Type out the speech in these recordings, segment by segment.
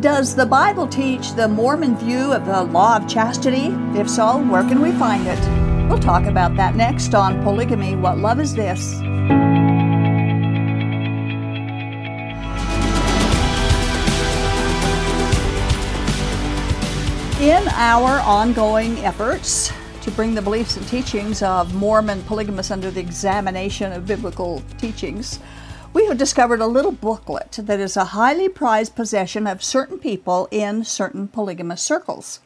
Does the Bible teach the Mormon view of the law of chastity? If so, where can we find it? We'll talk about that next on Polygamy What Love Is This? In our ongoing efforts to bring the beliefs and teachings of Mormon polygamists under the examination of biblical teachings, we have discovered a little booklet that is a highly prized possession of certain people in certain polygamous circles.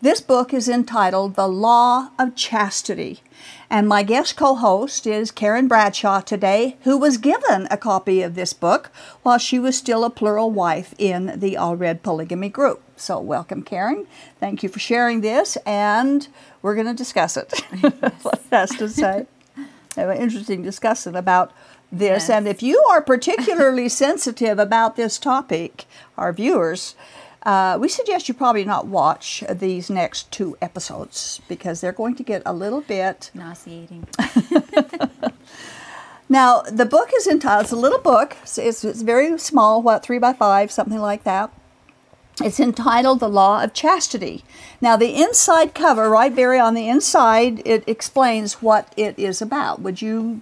This book is entitled The Law of Chastity, and my guest co host is Karen Bradshaw today, who was given a copy of this book while she was still a plural wife in the Allred Polygamy Group. So, welcome, Karen. Thank you for sharing this, and we're going to discuss it. what has to say? An interesting discussion about this. Yes. And if you are particularly sensitive about this topic, our viewers, uh, we suggest you probably not watch these next two episodes because they're going to get a little bit. Nauseating. Now, the book is entitled, it's a little book, it's, it's very small, what, three by five, something like that. It's entitled The Law of Chastity. Now, the inside cover, right, Barry, on the inside, it explains what it is about. Would you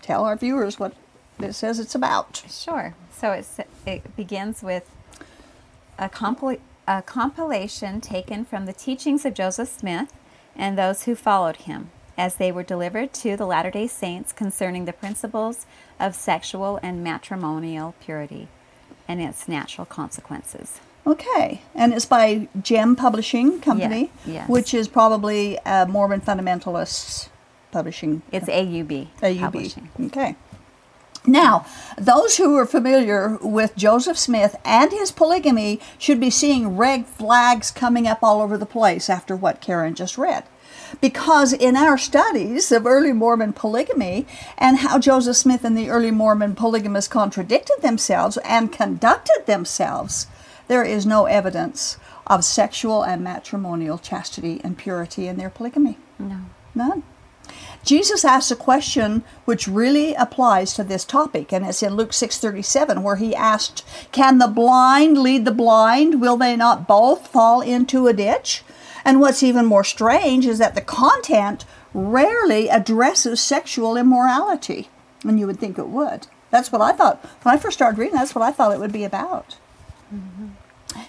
tell our viewers what it says it's about? Sure. So it's, it begins with a, compil- a compilation taken from the teachings of Joseph Smith and those who followed him as they were delivered to the Latter day Saints concerning the principles of sexual and matrimonial purity and its natural consequences. Okay, and it's by Gem Publishing Company, yes. which is probably uh, Mormon Fundamentalists Publishing. It's AUB, AUB. publishing. Okay. Now, those who are familiar with Joseph Smith and his polygamy should be seeing red flags coming up all over the place after what Karen just read. Because in our studies of early Mormon polygamy and how Joseph Smith and the early Mormon polygamists contradicted themselves and conducted themselves, there is no evidence of sexual and matrimonial chastity and purity in their polygamy. No. None. Jesus asks a question which really applies to this topic, and it's in Luke 6:37, where he asked, "Can the blind lead the blind? Will they not both fall into a ditch?" And what's even more strange is that the content rarely addresses sexual immorality, and you would think it would. That's what I thought when I first started reading. That's what I thought it would be about. Mm-hmm.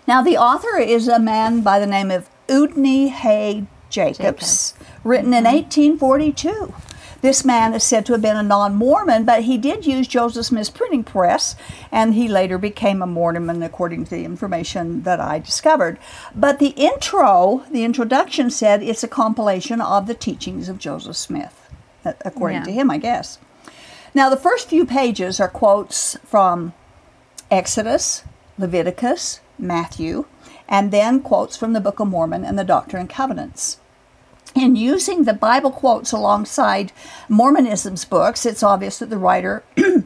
Now, the author is a man by the name of Udney Hay Jacobs, written in mm-hmm. 1842. This man is said to have been a non Mormon, but he did use Joseph Smith's printing press, and he later became a Mormon, according to the information that I discovered. But the intro, the introduction said it's a compilation of the teachings of Joseph Smith, according Yeah. to him, I guess. Now, the first few pages are quotes from Exodus, Leviticus, Matthew, and then quotes from the Book of Mormon and the Doctrine and Covenants. In using the Bible quotes alongside Mormonism's books, it's obvious that the writer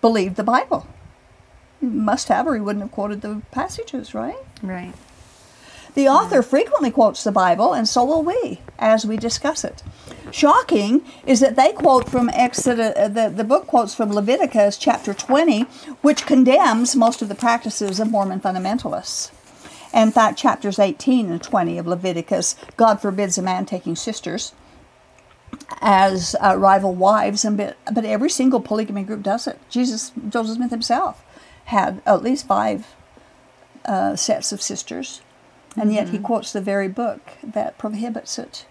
believed the Bible. He must have, or he wouldn't have quoted the passages, right? Right. The author frequently quotes the Bible, and so will we as we discuss it. Shocking is that they quote from Exodus, uh, the, the book quotes from Leviticus chapter 20, which condemns most of the practices of Mormon fundamentalists. In fact, chapters 18 and 20 of Leviticus, God forbids a man taking sisters as uh, rival wives, and but, but every single polygamy group does it. Jesus, Joseph Smith himself, had at least five uh, sets of sisters, and yet he quotes the very book that prohibits it.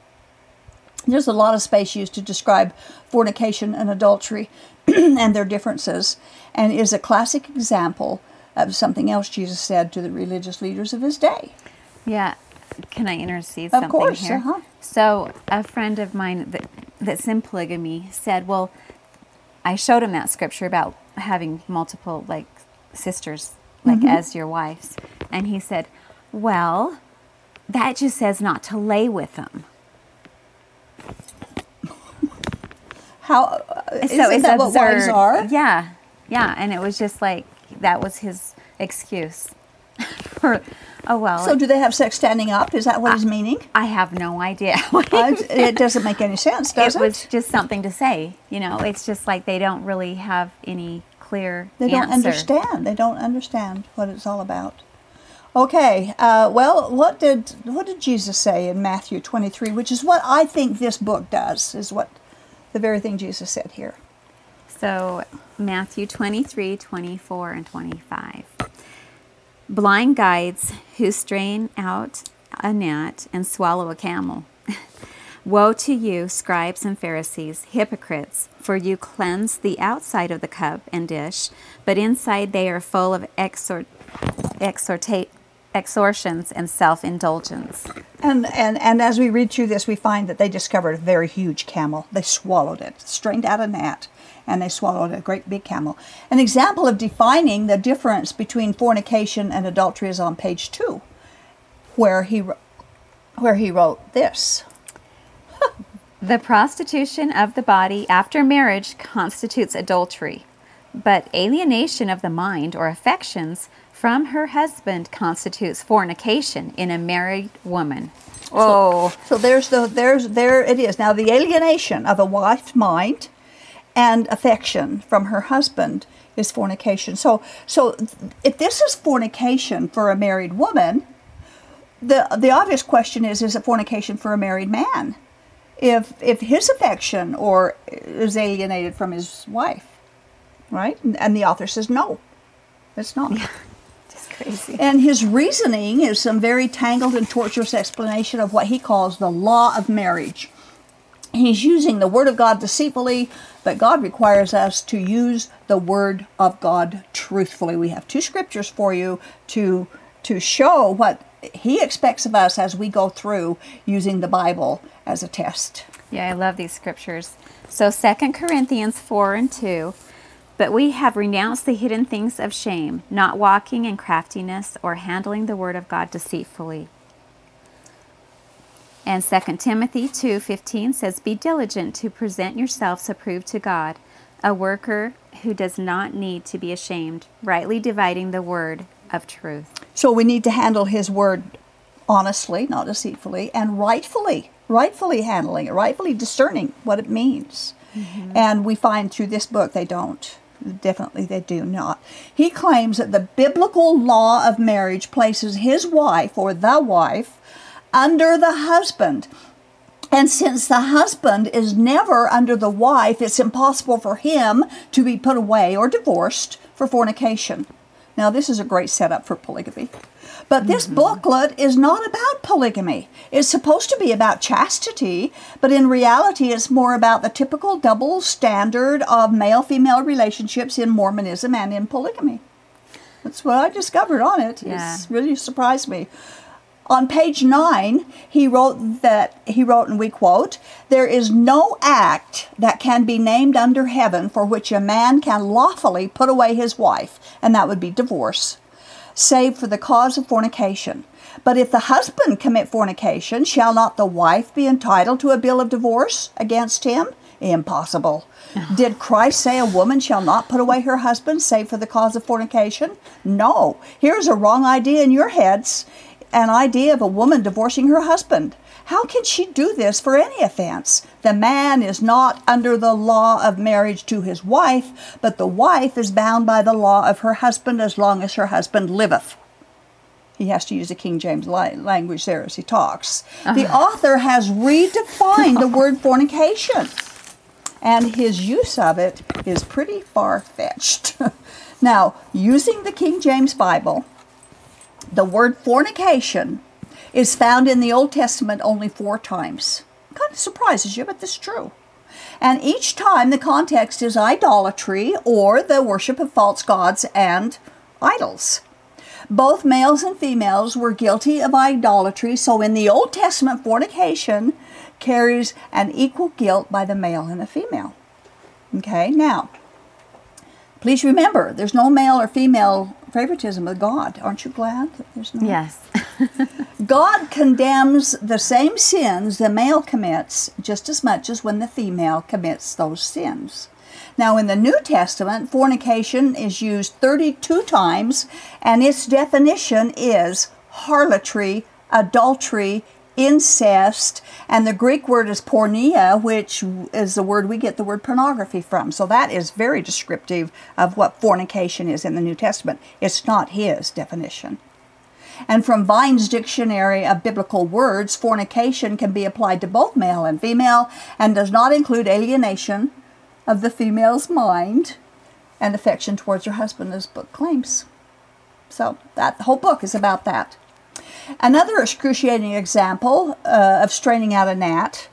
There's a lot of space used to describe fornication and adultery and their differences, and is a classic example of something else Jesus said to the religious leaders of his day. Yeah. Can I intercede Of something course, here? uh-huh. So a friend of mine that, that's in polygamy said, "Well, I showed him that scripture about having multiple like sisters, like Mm-hmm. as your wives, and he said, "Well, that just says not to lay with them." How uh, so it's that what wives absurd. are? Yeah, yeah, and it was just like that was his excuse for. Oh well, So do they have sex standing up? Is that what he's meaning? I have no idea. it doesn't make any sense, does it it? was just something to say. You know, it's just like they don't really have any clear They don't answer. understand. They don't understand what it's all about. Okay, uh, well, what did what did Jesus say in Matthew 23, which is what I think this book does, is what the very thing Jesus said here. So, Matthew 23, 24, and 25. Blind guides who strain out a gnat and swallow a camel. Woe to you, scribes and Pharisees, hypocrites, for you cleanse the outside of the cup and dish, but inside they are full of exhort, exhorta- extortions and self indulgence. And, and and as we read through this, we find that they discovered a very huge camel. They swallowed it, strained out a gnat, and they swallowed a great big camel. An example of defining the difference between fornication and adultery is on page two, where he where he wrote this. The prostitution of the body after marriage constitutes adultery, but alienation of the mind or affections from her husband constitutes fornication in a married woman. Oh, So there's the there's there it is. Now the alienation of a wife's mind and affection from her husband is fornication. So so if this is fornication for a married woman, the the obvious question is is it fornication for a married man? If if his affection or is alienated from his wife, right? And, the author says no, it's not. crazy. And his reasoning is some very tangled and tortuous explanation of what he calls the law of marriage. He's using the Word of God deceitfully, but God requires us to use the Word of God truthfully. We have two scriptures for you to, to show what he expects of us as we go through using the Bible as a test. Yeah, I love these scriptures. So 2 Corinthians 4 and 2. But we have renounced the hidden things of shame, not walking in craftiness or handling the word of God deceitfully. And 2 Timothy 2:15 says, "Be diligent to present yourselves approved to God, a worker who does not need to be ashamed, rightly dividing the word of truth." So we need to handle his word honestly, not deceitfully, and rightfully, rightfully handling it, rightfully discerning what it means. Mm-hmm. And we find through this book they don't. Definitely they do not. He claims that the biblical law of marriage places his wife or the wife under the husband. And since the husband is never under the wife, it's impossible for him to be put away or divorced for fornication. Now, this is a great setup for polygamy. But this mm-hmm. booklet is not about polygamy. It's supposed to be about chastity, but in reality, it's more about the typical double standard of male female relationships in Mormonism and in polygamy. That's what I discovered on it. Yeah. It's really surprised me. On page nine, he wrote that he wrote, and we quote: "There is no act that can be named under heaven for which a man can lawfully put away his wife, and that would be divorce, save for the cause of fornication. But if the husband commit fornication, shall not the wife be entitled to a bill of divorce against him? Impossible. Did Christ say a woman shall not put away her husband save for the cause of fornication? No. Here's a wrong idea in your heads an idea of a woman divorcing her husband. How can she do this for any offense? The man is not under the law of marriage to his wife, but the wife is bound by the law of her husband as long as her husband liveth. He has to use the King James language there as he talks. The uh-huh. author has redefined the word fornication, and his use of it is pretty far fetched. now, using the King James Bible, the word fornication is found in the Old Testament only four times. Kind of surprises you, but this is true. And each time the context is idolatry or the worship of false gods and idols. Both males and females were guilty of idolatry, so in the Old Testament, fornication carries an equal guilt by the male and the female. Okay, now, please remember there's no male or female favoritism with God. Aren't you glad that there's no? Yes. God condemns the same sins the male commits just as much as when the female commits those sins. Now, in the New Testament, fornication is used 32 times, and its definition is harlotry, adultery, incest, and the Greek word is porneia, which is the word we get the word pornography from. So that is very descriptive of what fornication is in the New Testament. It's not his definition. And from Vine's Dictionary of Biblical Words, fornication can be applied to both male and female and does not include alienation of the female's mind and affection towards her husband, as book claims. So that whole book is about that. Another excruciating example uh, of straining out a gnat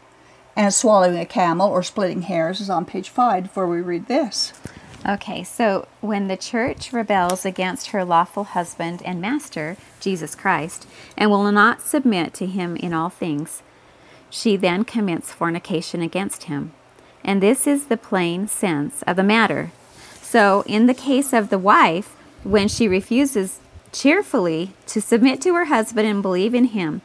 and swallowing a camel or splitting hairs is on page five before we read this. Okay, so when the church rebels against her lawful husband and master, Jesus Christ, and will not submit to him in all things, she then commits fornication against him. And this is the plain sense of the matter. So, in the case of the wife, when she refuses cheerfully to submit to her husband and believe in him,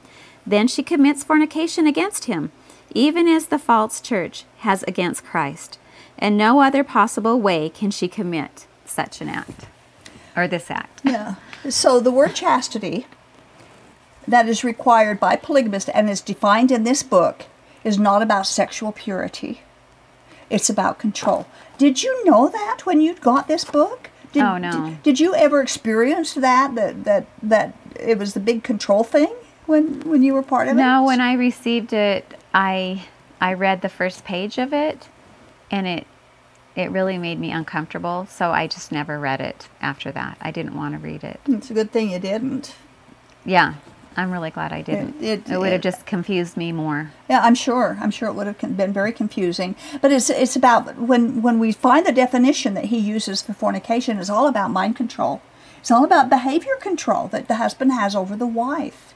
then she commits fornication against him, even as the false church has against Christ and no other possible way can she commit such an act or this act. Yeah. So the word chastity that is required by polygamists and is defined in this book is not about sexual purity. It's about control. Did you know that when you got this book? Did, Oh, no. Did, did you ever experience that that that that it was the big control thing when when you were part of it? No, when I received it, I I read the first page of it and it it really made me uncomfortable, so I just never read it after that. I didn't want to read it. It's a good thing you didn't. Yeah. I'm really glad I didn't. it- it would have just confused me more. Yeah, I'm sure. I'm sure it would have been very confusing. But it's it's about when when we find the definition that he uses for fornication is all about mind control. It's all about behavior control that the husband has over the wife,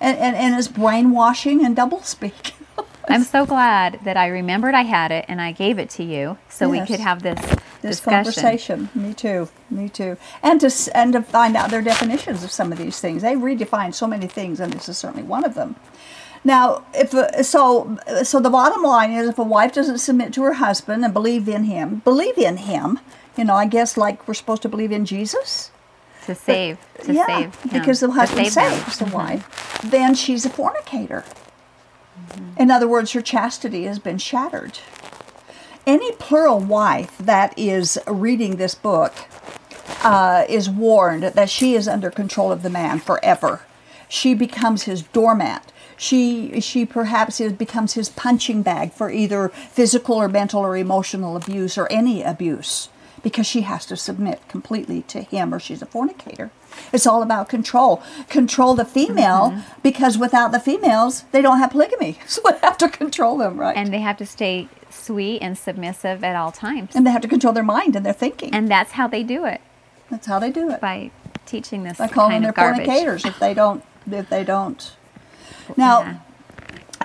and and, and it's brainwashing and doublespeak. I'm so glad that I remembered I had it and I gave it to you so we could have this, this discussion. conversation. Me too. Me too. And to and to find out their definitions of some of these things. They redefine so many things, and this is certainly one of them. Now, if a, so, uh, so the bottom line is, if a wife doesn't submit to her husband and believe in him, believe in him. You know, I guess like we're supposed to believe in Jesus. To save, uh, to yeah, save. him, because the husband save them. saves the wife. Mm-hmm. Then she's a fornicator. Mm-hmm. In other words, her chastity has been shattered. Any plural wife that is reading this book uh, is warned that she is under control of the man forever. She becomes his doormat. She she perhaps is, becomes his punching bag for either physical or mental or emotional abuse or any abuse because she has to submit completely to him or she's a fornicator. It's all about control. Control the female mm-hmm. because without the females, they don't have polygamy. So they have to control them, right? And they have to stay sweet and submissive at all times. and they have to control their mind and their thinking. And that's how they do it That's how they do it. by teaching this By calling kind them of garbage. fornicators if they don't if they don't. Now, Yeah.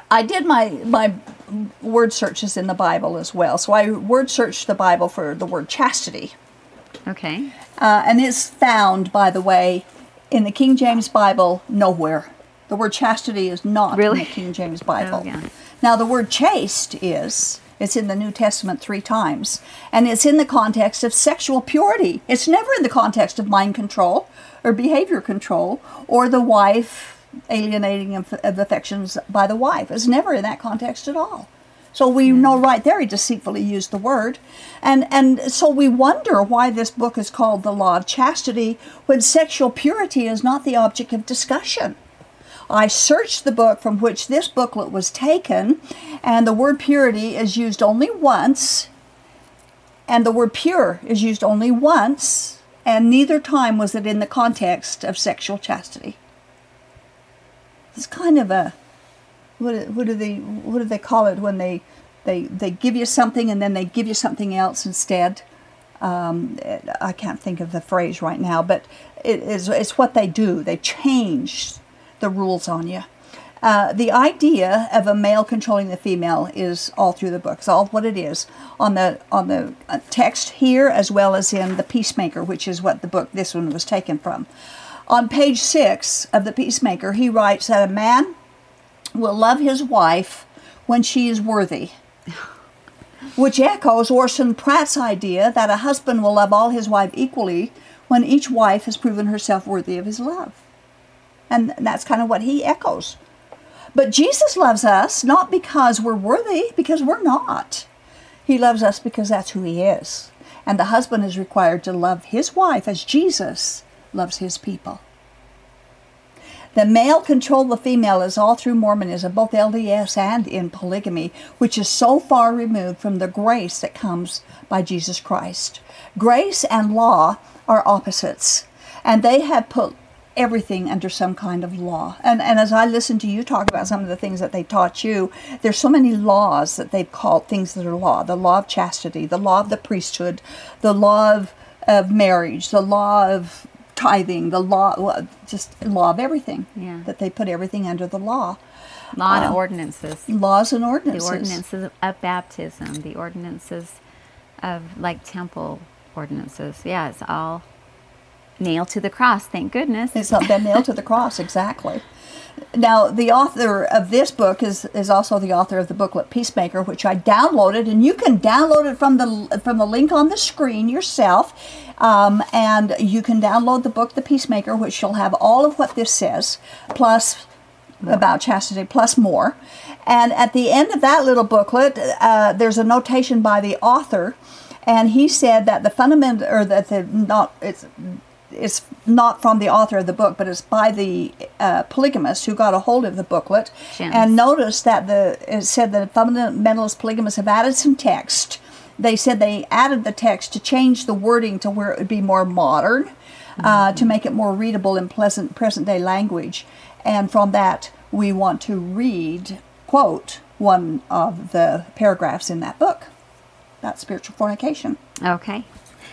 I did my my word searches in the Bible as well. So I word searched the Bible for the word chastity, Okay. uh, and it's found, by the way, in the King James Bible nowhere. The word chastity is not Really? in the King James Bible. Oh, yeah. Now the word chaste is. It's in the New Testament three times, and it's in the context of sexual purity. It's never in the context of mind control or behavior control or the wife alienating of, of affections by the wife. It's never in that context at all. So we hmm. know right there he deceitfully used the word. And and so we wonder why this book is called The Law of Chastity when sexual purity is not the object of discussion. I searched the book from which this booklet was taken, and the word purity is used only once, and the word pure is used only once, and neither time was it in the context of sexual chastity. It's kind of a what, what do they what do they call it when they they they give you something and then they give you something else instead. Um, I can't think of the phrase right now, but it is it's what they do. They change the rules on you. Uh, the idea of a male controlling the female is all through the book. It's all what it is on the on the uh, text here, as well as in the Peacemaker, which is what the book this one was taken from. On page six of the Peacemaker, he writes that a man will love his wife when she is worthy, which echoes Orson Pratt's idea that a husband will love all his wife equally when each wife has proven herself worthy of his love. And that's kind of what he echoes. But Jesus loves us not because we're worthy, because we're not. He loves us because that's who He is. And the husband is required to love his wife as Jesus loves his people. The male control the female is all through Mormonism, both LDS and in polygamy, which is so far removed from the grace that comes by Jesus Christ. Grace and law are opposites, and they have put everything under some kind of law. And, and as I listen to you talk about some of the things that they taught you, there's so many laws that they've called things that are law the law of chastity, the law of the priesthood, the law of, of marriage, the law of tithing, the law, just law of everything. Yeah. That they put everything under the law. Law and um, ordinances. Laws and ordinances. The ordinances of baptism, the ordinances of like temple ordinances. Yeah, it's all nailed to the cross, thank goodness. It's not been nailed to the cross, exactly. Now, the author of this book is, is also the author of the booklet Peacemaker, which I downloaded, and you can download it from the from the link on the screen yourself. Um, and you can download the book The Peacemaker, which will have all of what this says, plus about chastity, plus more. And at the end of that little booklet, uh, there's a notation by the author, and he said that the fundamental, or that the not it's it's not from the author of the book, but it's by the uh, polygamist who got a hold of the booklet and noticed that the it said that fundamentalist polygamists have added some text. They said they added the text to change the wording to where it would be more modern, uh, to make it more readable in pleasant present day language. And from that, we want to read quote one of the paragraphs in that book. That's spiritual fornication. Okay.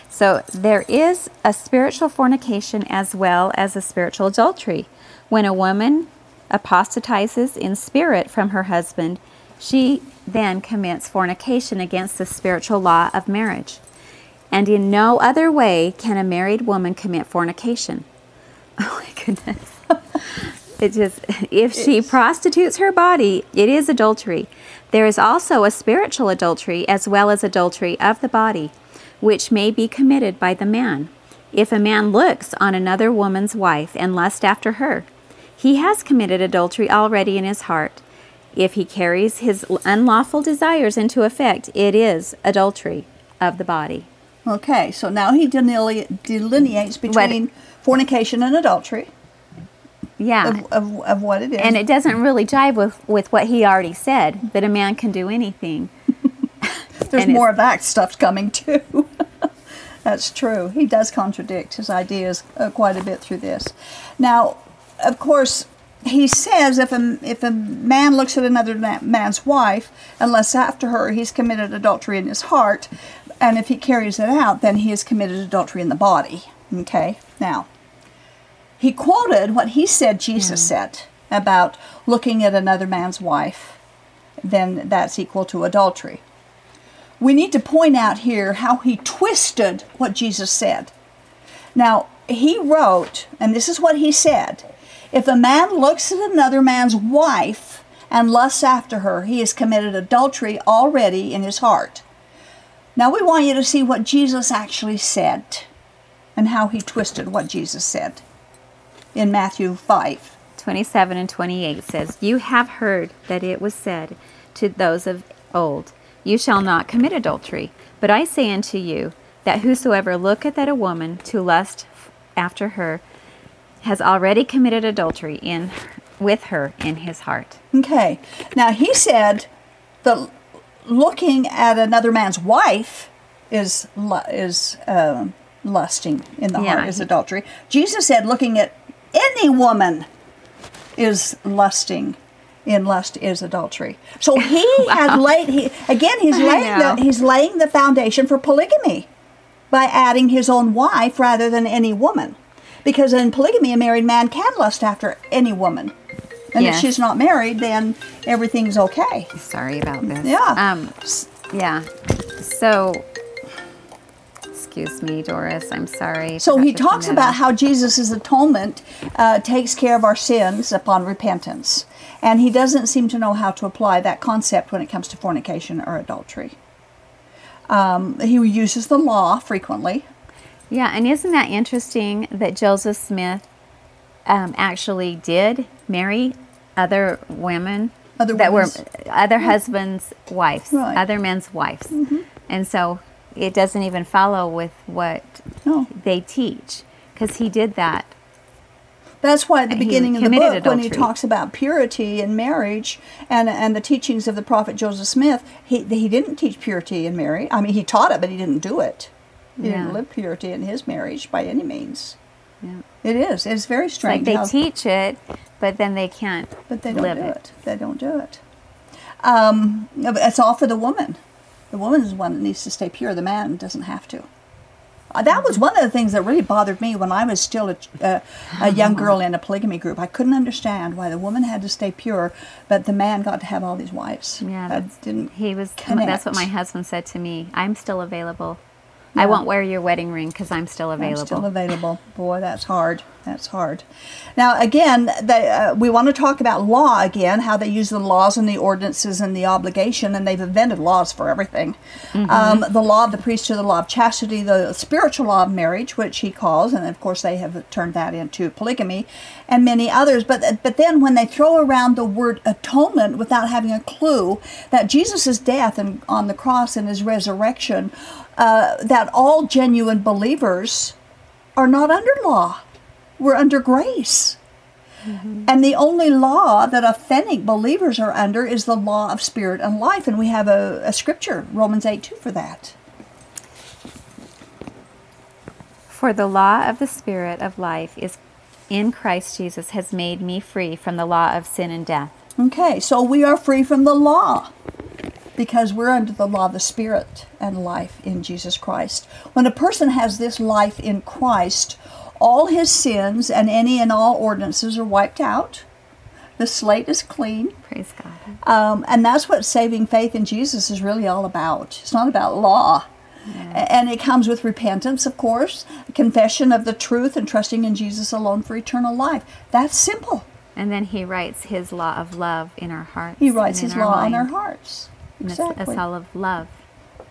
So there is a spiritual fornication as well as a spiritual adultery. When a woman apostatizes in spirit from her husband, she then commits fornication against the spiritual law of marriage. And in no other way can a married woman commit fornication. Oh my goodness. it just if she prostitutes her body, it is adultery. There is also a spiritual adultery as well as adultery of the body which may be committed by the man. If a man looks on another woman's wife and lust after her, he has committed adultery already in his heart. If he carries his unlawful desires into effect, it is adultery of the body. Okay, so now he deline- delineates between fornication and adultery Yeah. of, of, of what it is. And it doesn't really jive with, with what he already said that a man can do anything. There's and more of that stuff coming too. That's true. He does contradict his ideas uh, quite a bit through this. Now, of course, he says if a, if a man looks at another man's wife unless after her, he's committed adultery in his heart. And if he carries it out, then he has committed adultery in the body. Okay? Now, he quoted what he said Jesus said about looking at another man's wife, then that's equal to adultery we need to point out here how he twisted what Jesus said. Now, he wrote, and this is what he said if a man looks at another man's wife and lusts after her, he has committed adultery already in his heart. Now, we want you to see what Jesus actually said and how he twisted what Jesus said in Matthew 5. 27 and 28 says, You have heard that it was said to those of old, You shall not commit adultery. But I say unto you, that whosoever looketh at a woman to lust after her has already committed adultery in with her in his heart. Okay. Now he said that looking at another man's wife is is um lusting in the Yeah, heart is adultery. Jesus said looking at any woman is lusting. In lust is adultery. So he has laid. He, again, he's laying the he's laying the foundation for polygamy by adding his own wife rather than any woman. Because in polygamy, a married man can lust after any woman. And if she's not married, then everything's okay. Sorry about this. Yeah. Um yeah. So excuse me, Doris. I'm sorry. So he talks about how Jesus' atonement uh, takes care of our sins upon repentance. And he doesn't seem to know how to apply that concept when it comes to fornication or adultery. Um, he uses the law frequently. Yeah, and isn't that interesting that Joseph Smith um, actually did marry other women Other that women's- were other husbands' wives, Right. Mm-hmm. other men's wives, and so it doesn't even follow with what No. they teach because he did that. That's why at the He beginning of the book, when he talks about purity in marriage and and the teachings of the prophet Joseph Smith, he he didn't teach purity in marriage. I mean, he taught it, but he didn't do it. He didn't live purity in his marriage by any means. Yeah. It is. It's very It's strange. like they teach it, but then they can't but they don't live do it. it. They don't do it. Um, it's all for the woman. The woman is the one that needs to stay pure. The man doesn't have to. Uh, That was one of the things that really bothered me when I was still a, uh, a young girl in a polygamy group. I couldn't understand why the woman had to stay pure, but the man got to have all these wives. Yeah, that didn't. he was. connect. That's what my husband said to me. I'm still available. I won't wear your wedding ring because I'm still available. I'm still available. Boy, that's hard. That's hard. Now, again, they, uh, we want to talk about law again, how they use the laws and the ordinances and the obligation, and they've invented laws for everything. Um, the law of the priesthood, the law of chastity, the spiritual law of marriage, which he calls, and of course they have turned that into polygamy, and many others. But but then when they throw around the word atonement without having a clue that Jesus' death and on the cross and his resurrection, uh, that all genuine believers are not under law. We're under grace. And the only law that authentic believers are under is the law of spirit and life. And we have a, a scripture, Romans 8 2, for that. For the law of the Spirit of life is in Christ Jesus has made me free from the law of sin and death. Okay, so we are free from the law because we're under the law of the Spirit and life in Jesus Christ. When a person has this life in Christ, all his sins and any and all ordinances are wiped out. The slate is clean. Praise God. Um, and that's what saving faith in Jesus is really all about. It's not about law. A- And it comes with repentance, of course, confession of the truth, and trusting in Jesus alone for eternal life. That's simple. And then he writes his law of love in our hearts. He writes his law in our hearts. And it's, Exactly. it's all of love.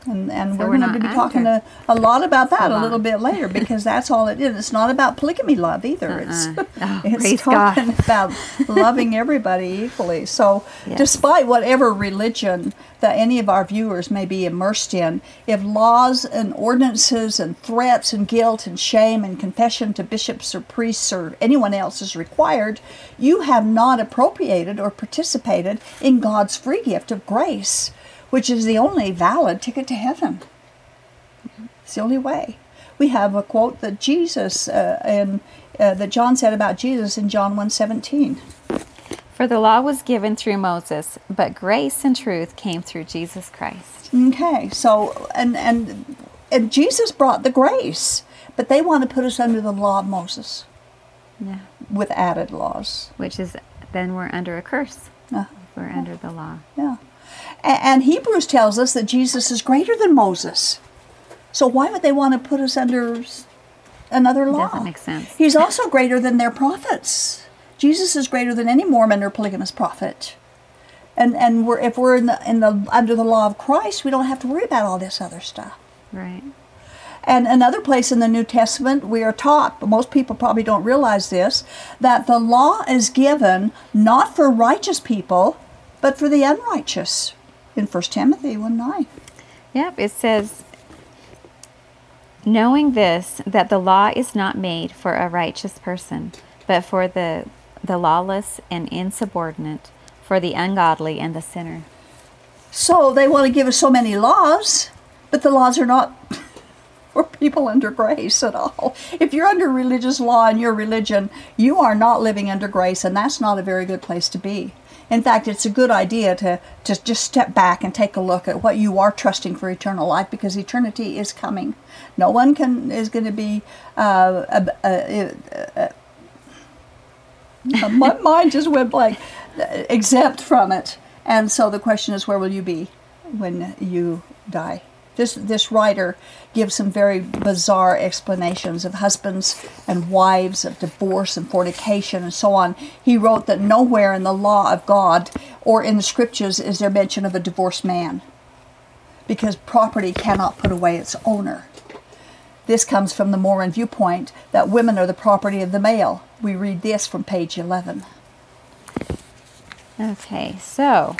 And, and So we're, we're going to be talking a, a lot about that the a little bit later because that's all it is. It's not about polygamy love either. Uh-uh. Oh, It's, praise it's talking God. about loving everybody equally. So, Yes. despite whatever religion that any of our viewers may be immersed in, if laws and ordinances and threats and guilt and shame and confession to bishops or priests or anyone else is required, you have not appropriated or participated in God's free gift of grace, which is the only valid ticket to heaven. It's the only way. We have a quote that Jesus uh, in uh, that John said about Jesus in John 1:17. For the law was given through Moses, but grace and truth came through Jesus Christ. Okay, so and and and Jesus brought the grace, but they want to put us under the law of Moses Yeah. with added laws. Which is then we're under a curse. Uh, We're under the law. yeah, and, Hebrews tells us that Jesus is greater than Moses. So why would they want to put us under another law? Doesn't make sense. He's also greater than their prophets. Jesus is greater than any Mormon or polygamous prophet. And and we're if we're in the in the under the law of Christ, we don't have to worry about all this other stuff. Right. And another place in the New Testament, we are taught, but most people probably don't realize this, that the law is given not for righteous people, but for the unrighteous. In 1 Timothy 1 9. Yep, it says, knowing this, that the law is not made for a righteous person, but for the, the lawless and insubordinate, for the ungodly and the sinner. So they want to give us so many laws, but the laws are not for people under grace at all. If you're under religious law in your religion, you are not living under grace, and that's not a very good place to be. In fact, it's a good idea to, to just step back and take a look at what you are trusting for eternal life because eternity is coming. No one can is going to be. Uh, uh, uh, uh, my mind just went blank, uh, exempt from it. And so the question is, where will you be when you die? This this writer gives some very bizarre explanations of husbands and wives, of divorce and fornication and so on. He wrote that nowhere in the law of God or in the scriptures is there mention of a divorced man, because property cannot put away its owner. This comes from the Mormon viewpoint that women are the property of the male. We read this from page 11. Okay, so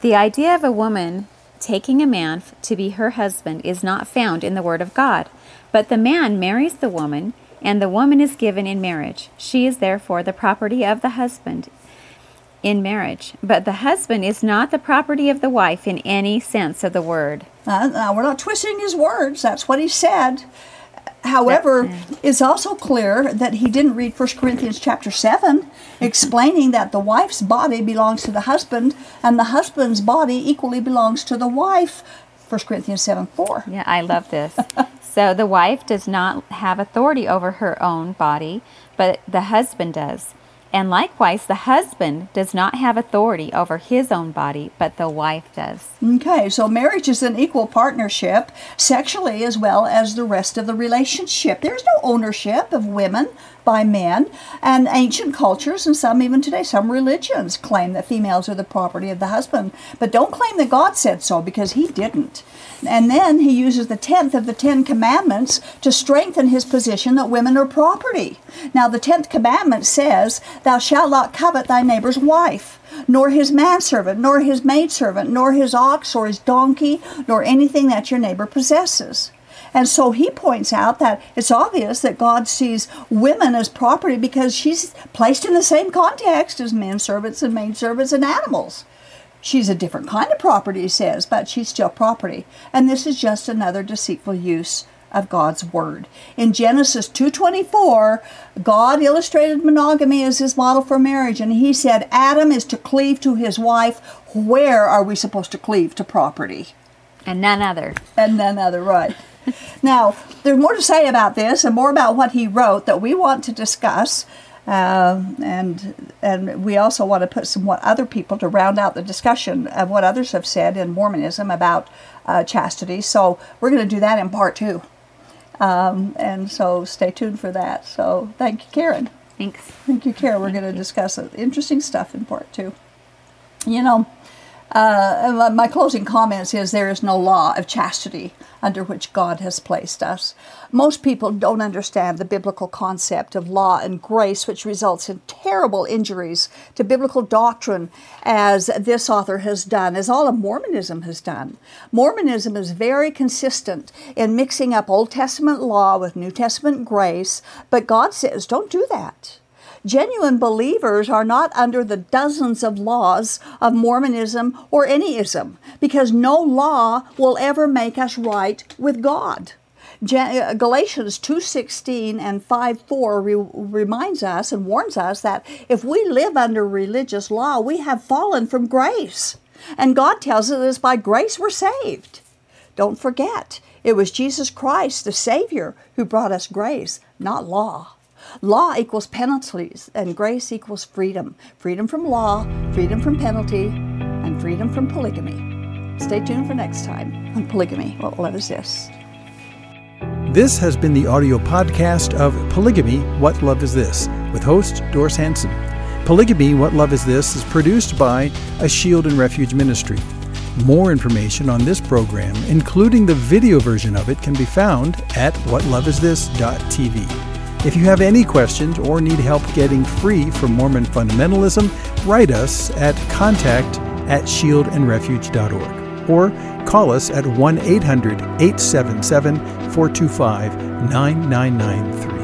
the idea of a woman taking a man to be her husband is not found in the Word of God, but the man marries the woman, and the woman is given in marriage. She is therefore the property of the husband in marriage, but the husband is not the property of the wife in any sense of the word. Uh, now, we're not twisting his words. That's what he said. However, it's also clear that he didn't read 1 Corinthians chapter 7, explaining that the wife's body belongs to the husband and the husband's body equally belongs to the wife. 1 Corinthians 7 4. Yeah, I love this. so the wife does not have authority over her own body, but the husband does. And likewise, the husband does not have authority over his own body, but the wife does. Okay, so marriage is an equal partnership, sexually as well as the rest of the relationship. There's no ownership of women by men, and ancient cultures, and some even today, some religions claim that females are the property of the husband, but don't claim that God said so because He didn't. And then He uses the tenth of the Ten Commandments to strengthen His position that women are property. Now, the tenth commandment says, Thou shalt not covet thy neighbor's wife nor his manservant, nor his maidservant, nor his ox, or his donkey, nor anything that your neighbor possesses. And so he points out that it's obvious that God sees women as property because she's placed in the same context as men servants and maidservants and animals. She's a different kind of property, he says, but she's still property. And this is just another deceitful use of God's word. In Genesis 2:24, God illustrated monogamy as his model for marriage and he said Adam is to cleave to his wife. Where are we supposed to cleave to property? And none other. And none other, right. now, there's more to say about this and more about what he wrote that we want to discuss. Uh, and and we also want to put some what other people to round out the discussion of what others have said in Mormonism about uh, chastity. So we're going to do that in part two. Um, and so stay tuned for that. So thank you, Karen. Thanks. Thank you, Karen. We're going to discuss interesting stuff in part two. You know, uh, my closing comments is there is no law of chastity under which God has placed us. Most people don't understand the biblical concept of law and grace, which results in terrible injuries to biblical doctrine, as this author has done, as all of Mormonism has done. Mormonism is very consistent in mixing up Old Testament law with New Testament grace, but God says, don't do that. Genuine believers are not under the dozens of laws of Mormonism or any ism because no law will ever make us right with God. Uh, Galatians 2:16 and 5:4 re- reminds us and warns us that if we live under religious law, we have fallen from grace. And God tells us it's by grace we're saved. Don't forget, it was Jesus Christ, the Savior, who brought us grace, not law. Law equals penalties, and grace equals freedom freedom from law, freedom from penalty, and freedom from polygamy. Stay tuned for next time on Polygamy. What love is this? This has been the audio podcast of Polygamy What Love Is This with host Doris Hanson. Polygamy What Love Is This is produced by a Shield and Refuge ministry. More information on this program, including the video version of it, can be found at whatloveisthis.tv. If you have any questions or need help getting free from Mormon fundamentalism, write us at contact at shieldandrefuge.org or call us at 1 800 877 425 9993.